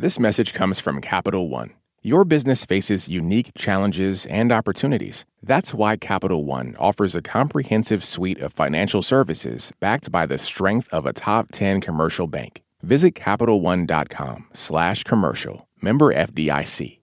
This message comes from Capital One. Your business faces unique challenges and opportunities. That's why Capital One offers a comprehensive suite of financial services backed by the strength of a top 10 commercial bank. Visit CapitalOne.com slash commercial. Member FDIC.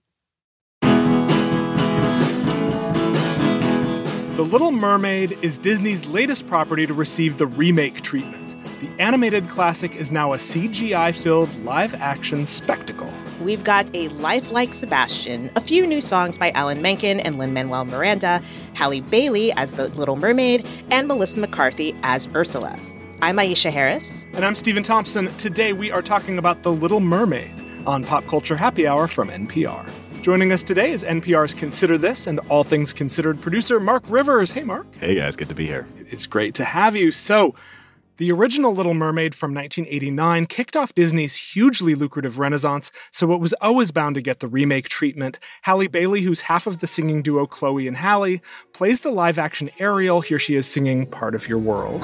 The Little Mermaid is Disney's latest property to receive the remake treatment. The animated classic is now a CGI filled live action spectacle. We've got a lifelike Sebastian, a few new songs by Alan Menken and Lin Manuel Miranda, Halle Bailey as the Little Mermaid, and Melissa McCarthy as Ursula. I'm Aisha Harris. And I'm Stephen Thompson. Today we are talking about The Little Mermaid on Pop Culture Happy Hour from NPR. Joining us today is NPR's Consider This and All Things Considered producer Mark Rivers. Hey, Mark. Hey, guys. Good to be here. It's great to have you. So, the original Little Mermaid from 1989 kicked off Disney's hugely lucrative renaissance, so it was always bound to get the remake treatment. Halle Bailey, who's half of the singing duo Chloe and Halle, plays the live action Ariel. Here she is singing Part of Your World.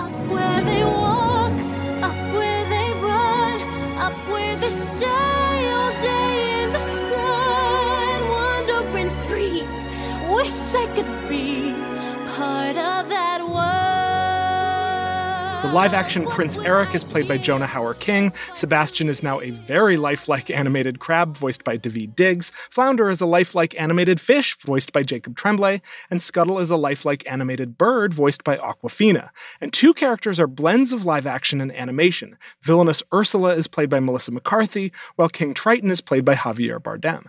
Live action Prince Eric is played by Jonah Hauer King. Sebastian is now a very lifelike animated crab, voiced by Daveed Diggs. Flounder is a lifelike animated fish, voiced by Jacob Tremblay. And Scuttle is a lifelike animated bird, voiced by Awkwafina. And two characters are blends of live action and animation. Villainous Ursula is played by Melissa McCarthy, while King Triton is played by Javier Bardem.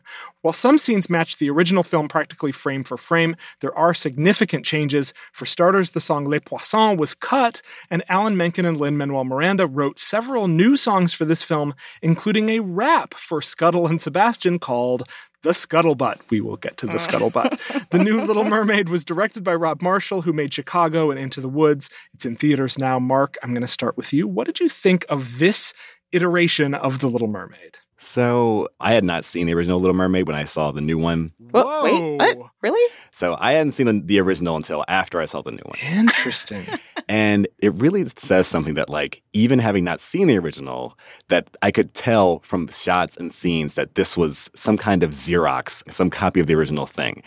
While some scenes match the original film practically frame for frame, there are significant changes. For starters, the song Les Poissons was cut, and Alan Menken and Lin Manuel Miranda wrote several new songs for this film, including a rap for Scuttle and Sebastian called the Scuttlebutt. We will get to the uh. Scuttlebutt. the new Little Mermaid was directed by Rob Marshall, who made Chicago and Into the Woods. It's in theaters now. Mark, I'm going to start with you. What did you think of this iteration of The Little Mermaid? So I had not seen the original Little Mermaid when I saw the new one. Whoa. Wait, what? Really? So I hadn't seen the original until after I saw the new one. Interesting. and it really says something that, like, even having not seen the original, that I could tell from shots and scenes that this was some kind of Xerox, some copy of the original thing.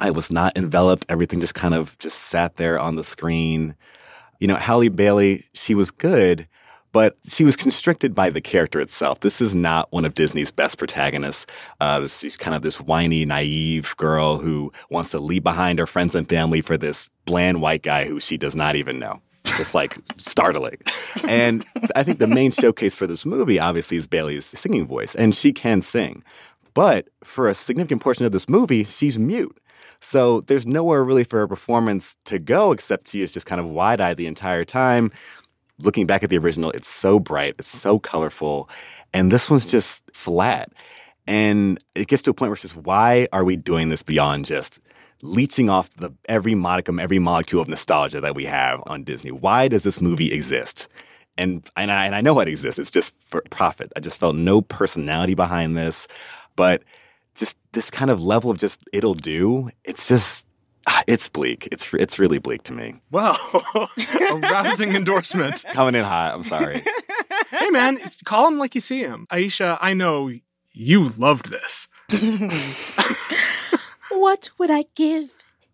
I was not enveloped. Everything just kind of just sat there on the screen. You know, Halle Bailey, she was good but she was constricted by the character itself. This is not one of Disney's best protagonists. Uh, she's kind of this whiny, naive girl who wants to leave behind her friends and family for this bland white guy who she does not even know. Just like startling. And I think the main showcase for this movie, obviously, is Bailey's singing voice, and she can sing. But for a significant portion of this movie, she's mute. So there's nowhere really for her performance to go except she is just kind of wide eyed the entire time, looking back at the original, it's so bright, it's so colorful, and this one's just flat. And it gets to a point where it's just, why are we doing this beyond just leeching off the every modicum, every molecule of nostalgia that we have on Disney? Why does this movie exist? And and I, and I know it exists. It's just for profit. I just felt no personality behind this, but just this kind of level of just it'll do. It's just it's bleak. It's it's really bleak to me. Wow, a rousing endorsement. Coming in hot. I'm sorry. hey man, call him like you see him. Aisha, I know you loved this. what would I give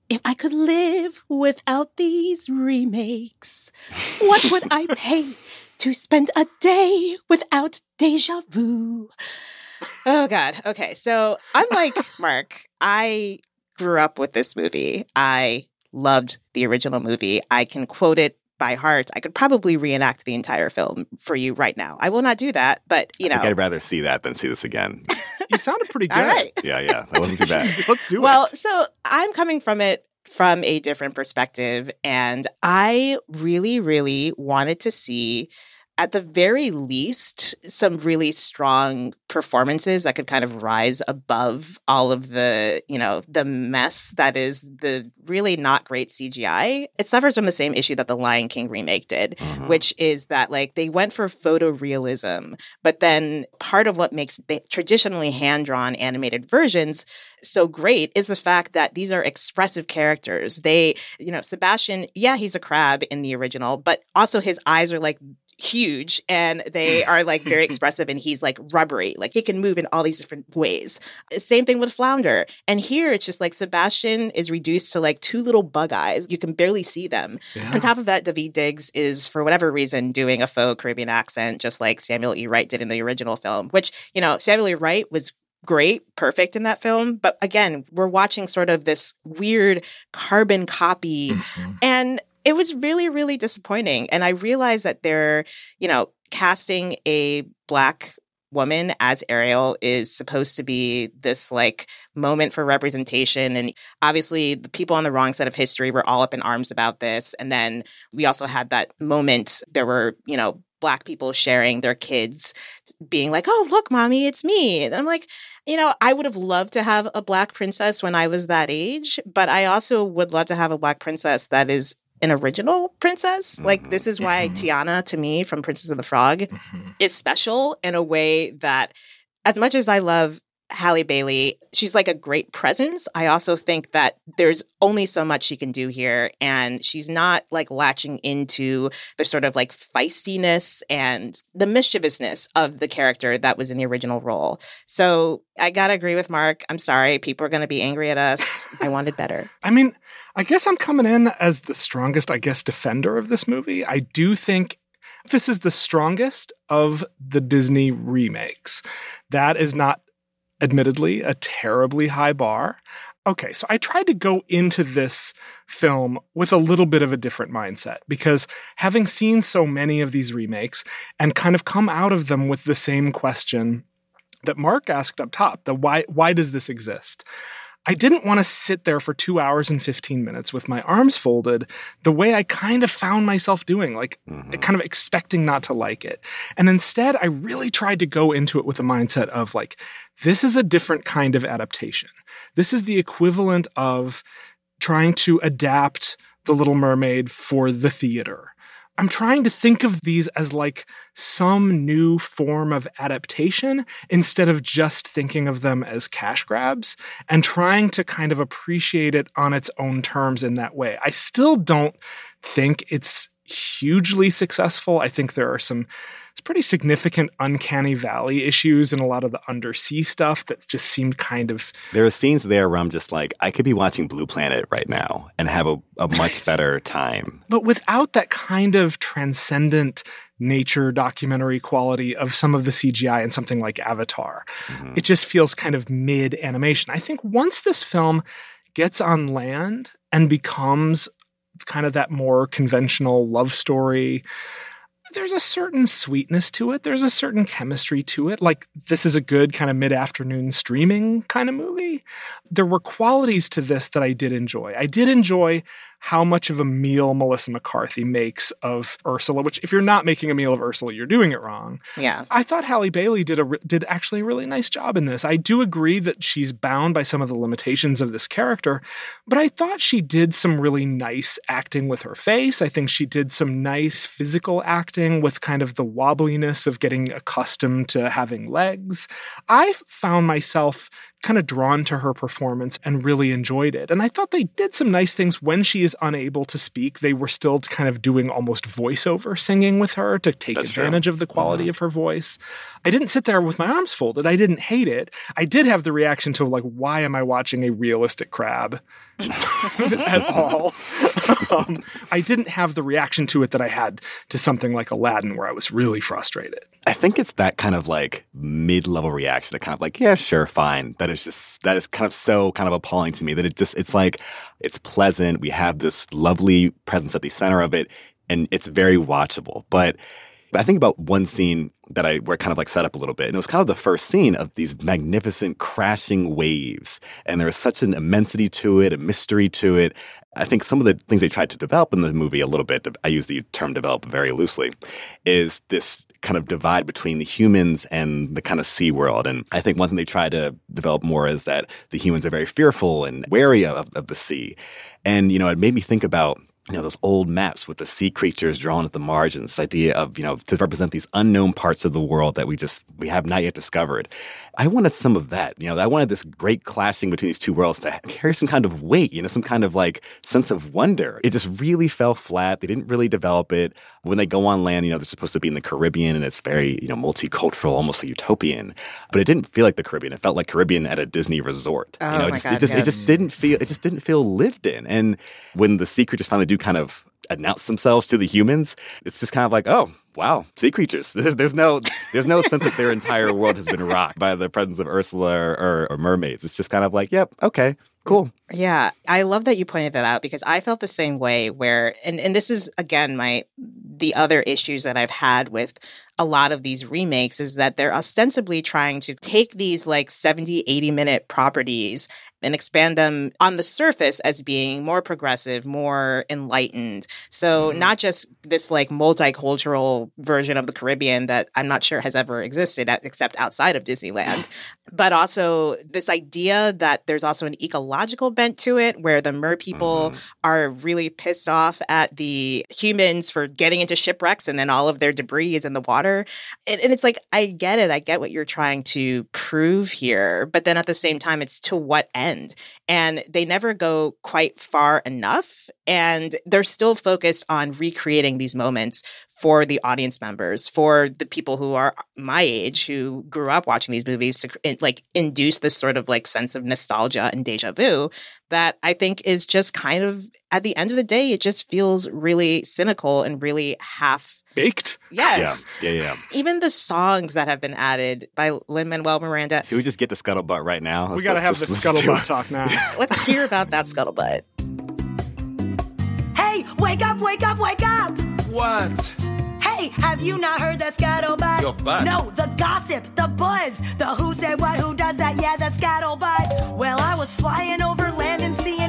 if I could live without these remakes? What would I pay to spend a day without deja vu? Oh God. Okay. So unlike Mark, I grew up with this movie. I loved the original movie. I can quote it by heart. I could probably reenact the entire film for you right now. I will not do that, but you know, I would rather see that than see this again. you sounded pretty good. All right. Yeah, yeah, that wasn't too bad. Let's do well, it. Well, so I'm coming from it from a different perspective, and I really, really wanted to see at the very least, some really strong performances that could kind of rise above all of the, you know, the mess that is the really not great CGI. It suffers from the same issue that the Lion King remake did, uh-huh. which is that like they went for photorealism, but then part of what makes the traditionally hand drawn animated versions so great is the fact that these are expressive characters. They, you know, Sebastian, yeah, he's a crab in the original, but also his eyes are like huge and they are like very expressive and he's like rubbery like he can move in all these different ways same thing with flounder and here it's just like sebastian is reduced to like two little bug eyes you can barely see them Yeah. on top of that daveed diggs is for whatever reason doing a faux caribbean accent just like samuel e wright did in the original film which you know samuel e wright was great, perfect in that film. But again, we're watching sort of this weird carbon copy. Mhm. And it was really, really disappointing. And I realized that they're, you know, casting a black woman as Ariel is supposed to be this like moment for representation. And obviously, the people on the wrong side of history were all up in arms about this. And then we also had that moment, there were, you know, black people sharing their kids being like, oh, look, mommy, it's me. And I'm like, you know, I would have loved to have a black princess when I was that age, but I also would love to have a black princess that is an original princess. Like, this is why Mhm. Tiana, to me, from Princess of the Frog, Mhm. is special in a way that, as much as I love Halle Bailey, she's like a great presence. I also think that there's only so much she can do here. And she's not like latching into the sort of like feistiness and the mischievousness of the character that was in the original role. So I gotta agree with Mark. I'm sorry. People are gonna be angry at us. I wanted better. I mean, I guess I'm coming in as the strongest, I guess, defender of this movie. I do think this is the strongest of the Disney remakes. That is not, admittedly, a terribly high bar. Okay, so I tried to go into this film with a little bit of a different mindset because having seen so many of these remakes and kind of come out of them with the same question that Mark asked up top, the why why does this exist? I didn't want to sit there for two hours and 15 minutes with my arms folded the way I kind of found myself doing, like Mhm. kind of expecting not to like it. And instead, I really tried to go into it with a mindset of like, this is a different kind of adaptation. This is the equivalent of trying to adapt The Little Mermaid for the theater. I'm trying to think of these as like some new form of adaptation instead of just thinking of them as cash grabs and trying to kind of appreciate it on its own terms in that way. I still don't think it's hugely successful. I think there are some pretty significant uncanny valley issues and a lot of the undersea stuff that just seemed kind of There are scenes there where I'm just like, I could be watching Blue Planet right now and have a, a much better time. but without that kind of transcendent nature documentary quality of some of the CGI and something like Avatar. Mhm. It just feels kind of mid animation. I think once this film gets on land and becomes kind of that more conventional love story, there's a certain sweetness to it. There's a certain chemistry to it. Like, this is a good kind of mid afternoon streaming kind of movie. There were qualities to this that I did enjoy. I did enjoy how much of a meal Melissa McCarthy makes of Ursula, which, if you're not making a meal of Ursula, you're doing it wrong. Yeah. I thought Halle Bailey did a did actually a really nice job in this. I do agree that she's bound by some of the limitations of this character, but I thought she did some really nice acting with her face. I think she did some nice physical acting with kind of the wobbliness of getting accustomed to having legs. I found myself kind of drawn to her performance and really enjoyed it. And I thought they did some nice things when she is unable to speak. They were still kind of doing almost voiceover singing with her to take That's true. advantage of the quality mm-hmm. of her voice. I didn't sit there with my arms folded. I didn't hate it. I did have the reaction to like, why am I watching a realistic crab at all? um, I didn't have the reaction to it that I had to something like Aladdin, where I was really frustrated. I think it's that kind of like mid level reaction that kind of like, yeah, sure, fine. That is just, that is kind of so kind of appalling to me that it just, it's like, it's pleasant. We have this lovely presence at the center of it and it's very watchable. But I think about one scene that I were kind of like set up a little bit. And it was kind of the first scene of these magnificent crashing waves. And there was such an immensity to it, a mystery to it. I think some of the things they tried to develop in the movie a little bit, I use the term develop very loosely, is this kind of divide between the humans and the kind of sea world. And I think one thing they try to develop more is that the humans are very fearful and wary of, of the sea. And, you know, it made me think about you know those old maps with the sea creatures drawn at the margins this idea of you know to represent these unknown parts of the world that we just we have not yet discovered I wanted some of that. You know, I wanted this great clashing between these two worlds to carry some kind of weight, you know, some kind of like sense of wonder. It just really fell flat. They didn't really develop it. When they go on land, you know, they're supposed to be in the Caribbean and it's very, you know, multicultural, almost utopian. But it didn't feel like the Caribbean. It felt like Caribbean at a Disney resort. Oh you know, it just, God, it just yes. it just didn't feel it just didn't feel lived in. And when the sea creatures finally do kind of announce themselves to the humans, it's just kind of like, oh, wow, sea creatures. There's, there's no there's no sense that their entire world has been rocked by the presence of Ursula or, or, or mermaids. It's just kind of like, yep, okay, cool. Yeah, I love that you pointed that out because I felt the same way where and and this is again my the other issues that I've had with a lot of these remakes is that they're ostensibly trying to take these like 70 80 minute properties and expand them on the surface as being more progressive, more enlightened. So Mhm. not just this like multicultural version of the Caribbean that I'm not sure has ever existed at, except outside of Disneyland, but also this idea that there's also an ecological bent to it where the mer people Mhm. are really pissed off at the humans for getting into shipwrecks and then all of their debris is in the water. And, and it's like, I get it. I get what you're trying to prove here. But then at the same time, it's to what end? And they never go quite far enough. And they're still focused on recreating these moments for the audience members, for the people who are my age who grew up watching these movies to like induce this sort of like sense of nostalgia and deja vu that I think is just kind of at the end of the day, it just feels really cynical and really half. Baked. Yes. Yeah, yeah, yeah. Even the songs that have been added by Lin Manuel Miranda. Should we just get the scuttlebutt right now? we Let's- got to have the just- let's scuttlebutt talk now. Let's hear about that scuttlebutt. Hey, wake up, wake up, wake up! What? Hey, have you not heard the scuttlebutt? Your butt. No, the gossip, the buzz, the who said what, who does that, yeah, the scuttlebutt. Well, I was flying over land and seeing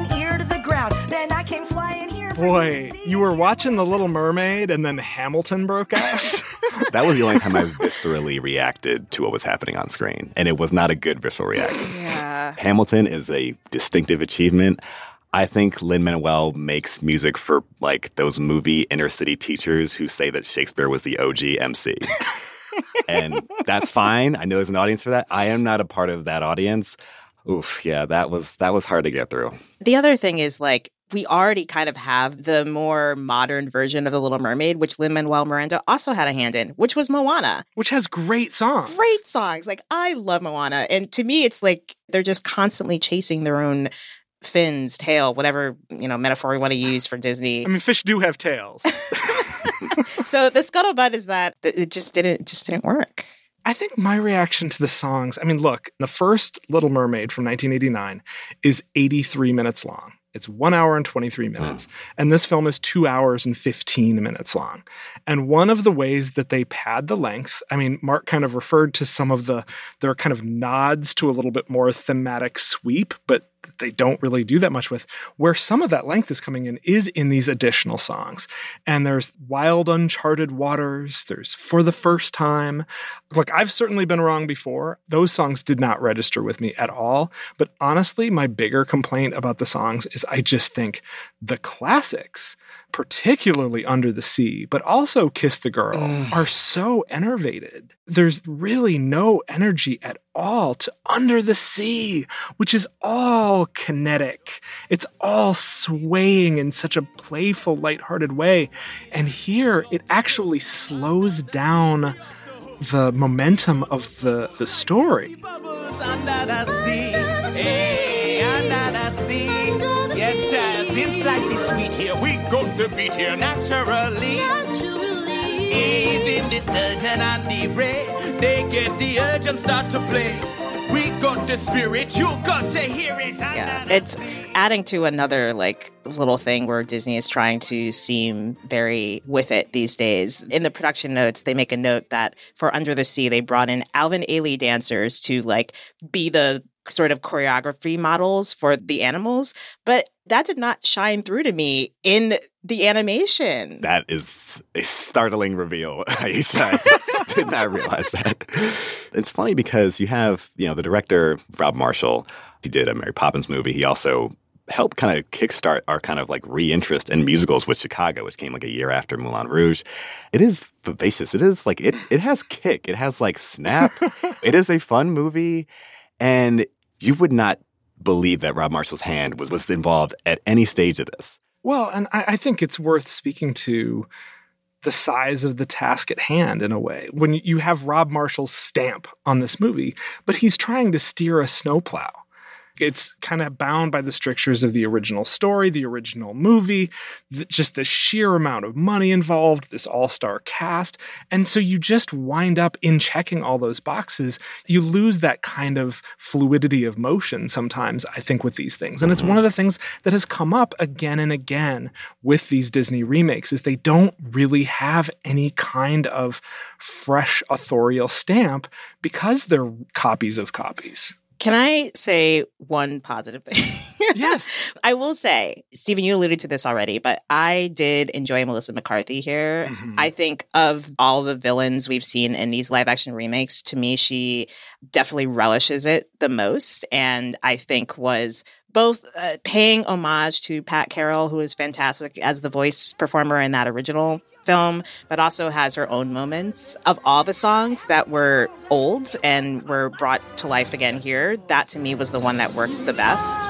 Boy, you were watching The Little Mermaid and then Hamilton broke out. That was the only time I viscerally reacted to what was happening on screen, and it was not a good visceral reaction. Yeah. Hamilton is a distinctive achievement. I think Lin Manuel makes music for like those movie inner city teachers who say that Shakespeare was the OG MC. and that's fine. I know there's an audience for that. I am not a part of that audience. Oof, yeah, that was that was hard to get through. The other thing is like we already kind of have the more modern version of The Little Mermaid, which Lin Manuel Miranda also had a hand in, which was Moana. which has great songs. Great songs. Like I love Moana. And to me, it's like they're just constantly chasing their own fins, tail, whatever, you know, metaphor we want to use for Disney. I mean, fish do have tails. so the scuttlebutt is that it just didn't just didn't work. I think my reaction to the songs, I mean, look, the first Little Mermaid from 1989 is 83 minutes long. It's one hour and 23 hmm. minutes. And this film is two hours and 15 minutes long. And one of the ways that they pad the length, I mean, Mark kind of referred to some of the, there are kind of nods to a little bit more thematic sweep, but they don't really do that much with. Where some of that length is coming in is in these additional songs. And there's Wild Uncharted Waters, there's For the First Time. Look, I've certainly been wrong before. Those songs did not register with me at all. But honestly, my bigger complaint about the songs is I just think the classics, particularly Under the Sea, but also Kiss the Girl, are so enervated. There's really no energy at all to Under the Sea, which is all kinetic. It's all swaying in such a playful, lighthearted way. And here it actually slows down the momentum of the, the story. The beat here naturally. Even the sturgeon and the ray, they get the urge and start to play. We got the spirit, you got to hear it. Yeah. It's adding to another like little thing where Disney is trying to seem very with it these days. In the production notes, they make a note that for Under the Sea, they brought in Alvin Ailey dancers to like be the sort of choreography models for the animals, but that did not shine through to me in the animation. That is a startling reveal. I did not realize that. It's funny because you have, you know, the director, Rob Marshall, he did a Mary Poppins movie. He also helped kind of kickstart our kind of like re-interest in musicals with Chicago, which came like a year after Moulin Rouge. It is vivacious. It is like it it has kick. It has like snap. it is a fun movie, and you would not believe that Rob Marshall's hand was was involved at any stage of this. Well, and I, I think it's worth speaking to the size of the task at hand in a way. When you have Rob Marshall's stamp on this movie, but he's trying to steer a snowplow. It's kind of bound by the strictures of the original story, the original movie, th- just the sheer amount of money involved, this all star cast. And so you just wind up in checking all those boxes. You lose that kind of fluidity of motion sometimes, I think, with these things. And it's one mm-hmm. of the things that has come up again and again with these Disney remakes is they don't really have any kind of fresh authorial stamp because they're copies of copies. Can I say one positive thing? Yes. I will say, Stephen, you alluded to this already, but I did enjoy Melissa McCarthy here. Mhm. I think of all the villains we've seen in these live action remakes, to me, she definitely relishes it the most. And I think was both uh, paying homage to Pat Carroll, who is fantastic as the voice performer in that original film, but also has her own moments of all the songs that were old and were brought to life again here. That to me was the one that works the best.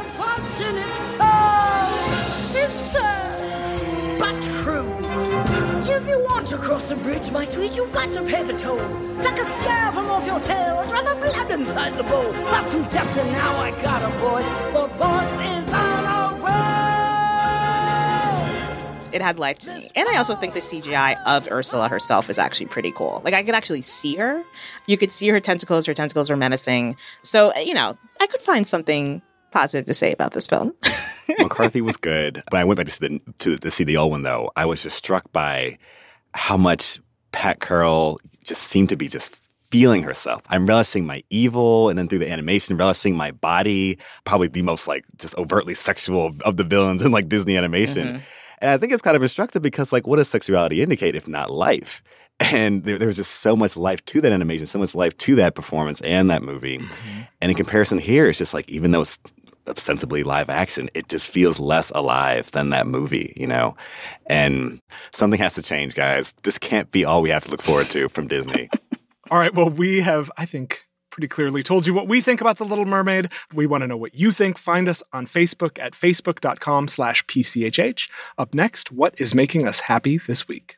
To cross the bridge, my sweet, you've got to pay the toll. Like a scare from off your tail, a drop of blood inside the bowl. Got some depth, and now I got a boys. The boss is on a roll. It had life to me. And I also think the CGI of Ursula herself is actually pretty cool. Like I could actually see her. You could see her tentacles. Her tentacles were menacing. So, uh, you know, I could find something positive to say about this film. McCarthy was good. When I went back to see, the, to, to see the old one, though, I was just struck by how much Pat Carroll just seemed to be just feeling herself. I'm relishing my evil, and then through the animation, relishing my body. Probably the most like just overtly sexual of, the villains in like Disney animation. Mm-hmm. And I think it's kind of instructive because, like, what does sexuality indicate if not life? And there, there was just so much life to that animation, so much life to that performance and that movie. Mm-hmm. And in comparison here, it's just like, even though it's ostensibly live action, it just feels less alive than that movie, you know? And something has to change, guys. This can't be all we have to look forward to from Disney. All right. Well, we have, I think, pretty clearly told you what we think about The Little Mermaid. We want to know what you think. Find us on Facebook at facebook.com slash PCHH. Up next, what is making us happy this week?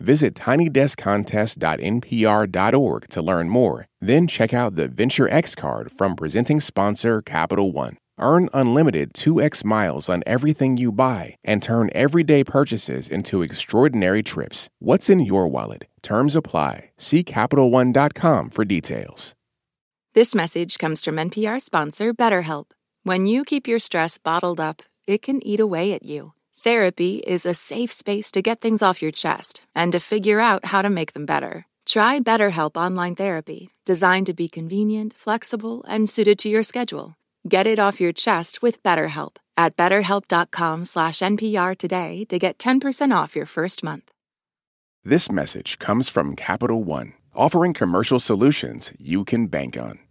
Visit tinydeskcontest.npr.org to learn more. Then check out the Venture X card from presenting sponsor Capital One. Earn unlimited 2x miles on everything you buy and turn everyday purchases into extraordinary trips. What's in your wallet? Terms apply. See CapitalOne.com for details. This message comes from NPR sponsor BetterHelp. When you keep your stress bottled up, it can eat away at you. Therapy is a safe space to get things off your chest and to figure out how to make them better. Try BetterHelp Online Therapy, designed to be convenient, flexible, and suited to your schedule. Get it off your chest with BetterHelp at betterhelp.com slash NPR today to get 10% off your first month. This message comes from Capital One, offering commercial solutions you can bank on.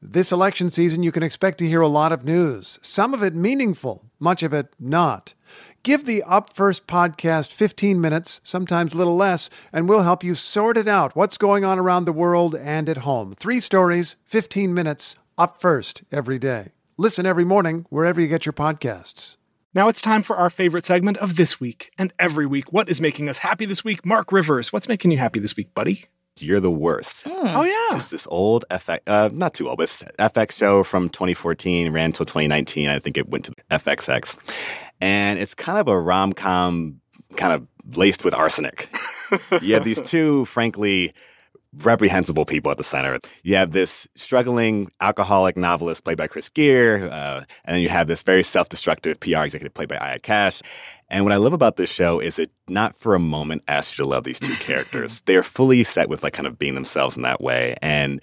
This election season, you can expect to hear a lot of news, some of it meaningful, much of it not. Give the Up First podcast 15 minutes, sometimes a little less, and we'll help you sort it out what's going on around the world and at home. Three stories, 15 minutes, up first every day. Listen every morning wherever you get your podcasts. Now it's time for our favorite segment of this week and every week. What is making us happy this week? Mark Rivers, what's making you happy this week, buddy? You're the worst. Oh, yeah. It's this old FX, uh, not too old, but FX show from 2014, ran until 2019. I think it went to FXX. And it's kind of a rom com, kind of laced with arsenic. you have these two, frankly, reprehensible people at the center. You have this struggling alcoholic novelist played by Chris Geere, uh, and then you have this very self-destructive PR executive played by Aya Cash. And what I love about this show is it not for a moment asks you to love these two characters. They're fully set with like kind of being themselves in that way. And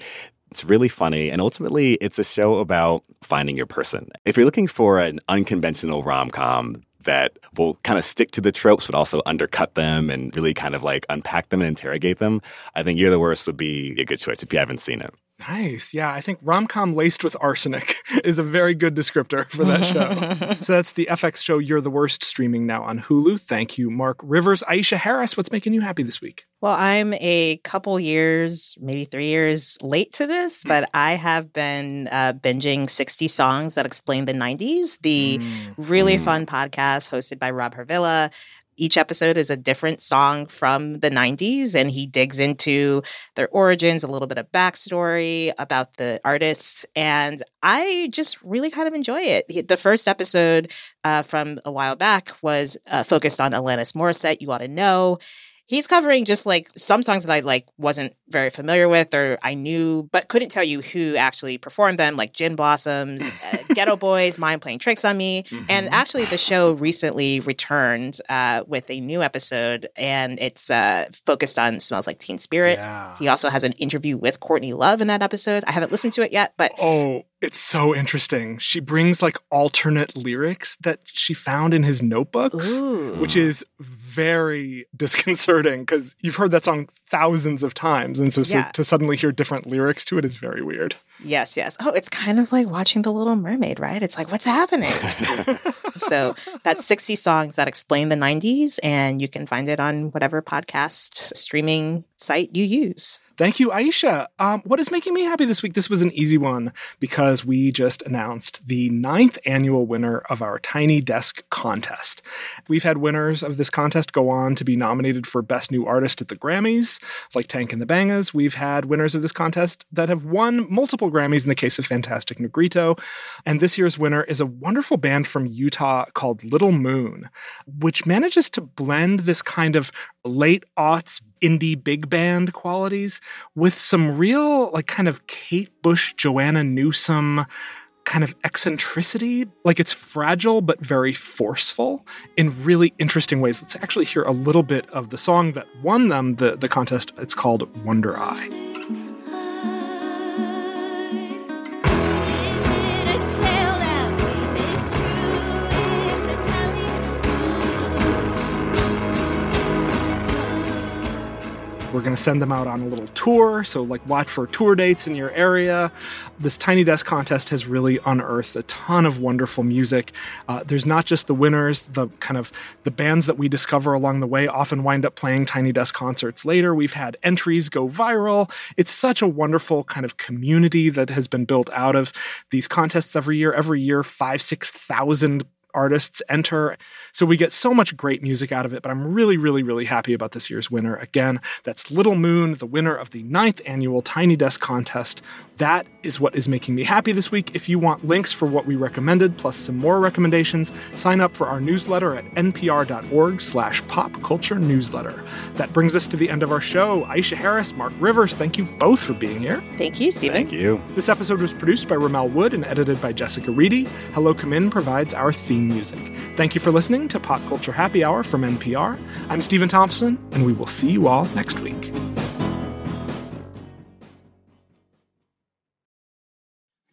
it's really funny. And ultimately, it's a show about finding your person. If you're looking for an unconventional rom com that will kind of stick to the tropes, but also undercut them and really kind of like unpack them and interrogate them, I think You're the Worst would be a good choice if you haven't seen it. Nice. Yeah, I think rom com laced with arsenic is a very good descriptor for that show. so that's the FX show You're the Worst streaming now on Hulu. Thank you, Mark Rivers. Aisha Harris, what's making you happy this week? Well, I'm a couple years, maybe three years late to this, but hmm. I have been uh, binging 60 Songs That Explain the 90s, the mm. really hmm. fun podcast hosted by Rob Harvilla. Each episode is a different song from the 90s, and he digs into their origins, a little bit of backstory about the artists. And I just really kind of enjoy it. The first episode uh, from a while back was uh, focused on Alanis Morissette, You Ought to Know he's covering just like some songs that I like wasn't very familiar with or I knew but couldn't tell you who actually performed them like Gin Blossoms, uh, Geto Boys, Mind Playing Tricks on Me. And actually the show recently returned uh, with a new episode and it's uh, focused on Smells Like Teen Spirit. Yeah. He also has an interview with Courtney Love in that episode. I haven't listened to it yet, but Oh, it's so interesting. She brings like alternate lyrics that she found in his notebooks, Ooh. which is very disconcerting because you've heard that song thousands of times. And so, so Yeah. to suddenly hear different lyrics to it is very weird. Yes, yes. Oh, it's kind of like watching The Little Mermaid, right? It's like, what's happening? so that's 60 songs that explain the 90s, and you can find it on whatever podcast streaming site you use. Thank you, Aisha. Um, what is making me happy this week? This was an easy one because we just announced the ninth annual winner of our Tiny Desk contest. We've had winners of this contest go on to be nominated for Best New Artist at the Grammys, like Tank and the Bangas. We've had winners of this contest that have won multiple Grammys in the case of Fantastic Negrito. And this year's winner is a wonderful band from Utah called Little Moon, which manages to blend this kind of late aughts indie big band qualities with some real, like, kind of Kate Bush, Joanna Newsom kind of eccentricity. Like, it's fragile but very forceful in really interesting ways. Let's actually hear a little bit of the song that won them the, the contest. It's called Wonder Eye. Send them out on a little tour. So, like, watch for tour dates in your area. This Tiny Desk contest has really unearthed a ton of wonderful music. Uh, there's not just the winners, the kind of the bands that we discover along the way often wind up playing Tiny Desk concerts later. We've had entries go viral. It's such a wonderful kind of community that has been built out of these contests every year. Every year, five, 6,000 artists enter. So we get so much great music out of it, but I'm really, really, really happy about this year's winner. Again, that's Little Moon, the winner of the ninth annual Tiny Desk contest. That is what is making me happy this week. If you want links for what we recommended, plus some more recommendations, sign up for our newsletter at npr.org slash pop culture newsletter. That brings us to the end of our show. Aisha Harris, Mark Rivers, thank you both for being here. Thank you, Stephen. Thank you. This episode was produced by Rommel Wood and edited by Jessica Reedy. Hello Come In provides our theme music. Thank you for listening to Pop Culture Happy Hour from NPR. I'm Stephen Thompson, and we will see you all next week.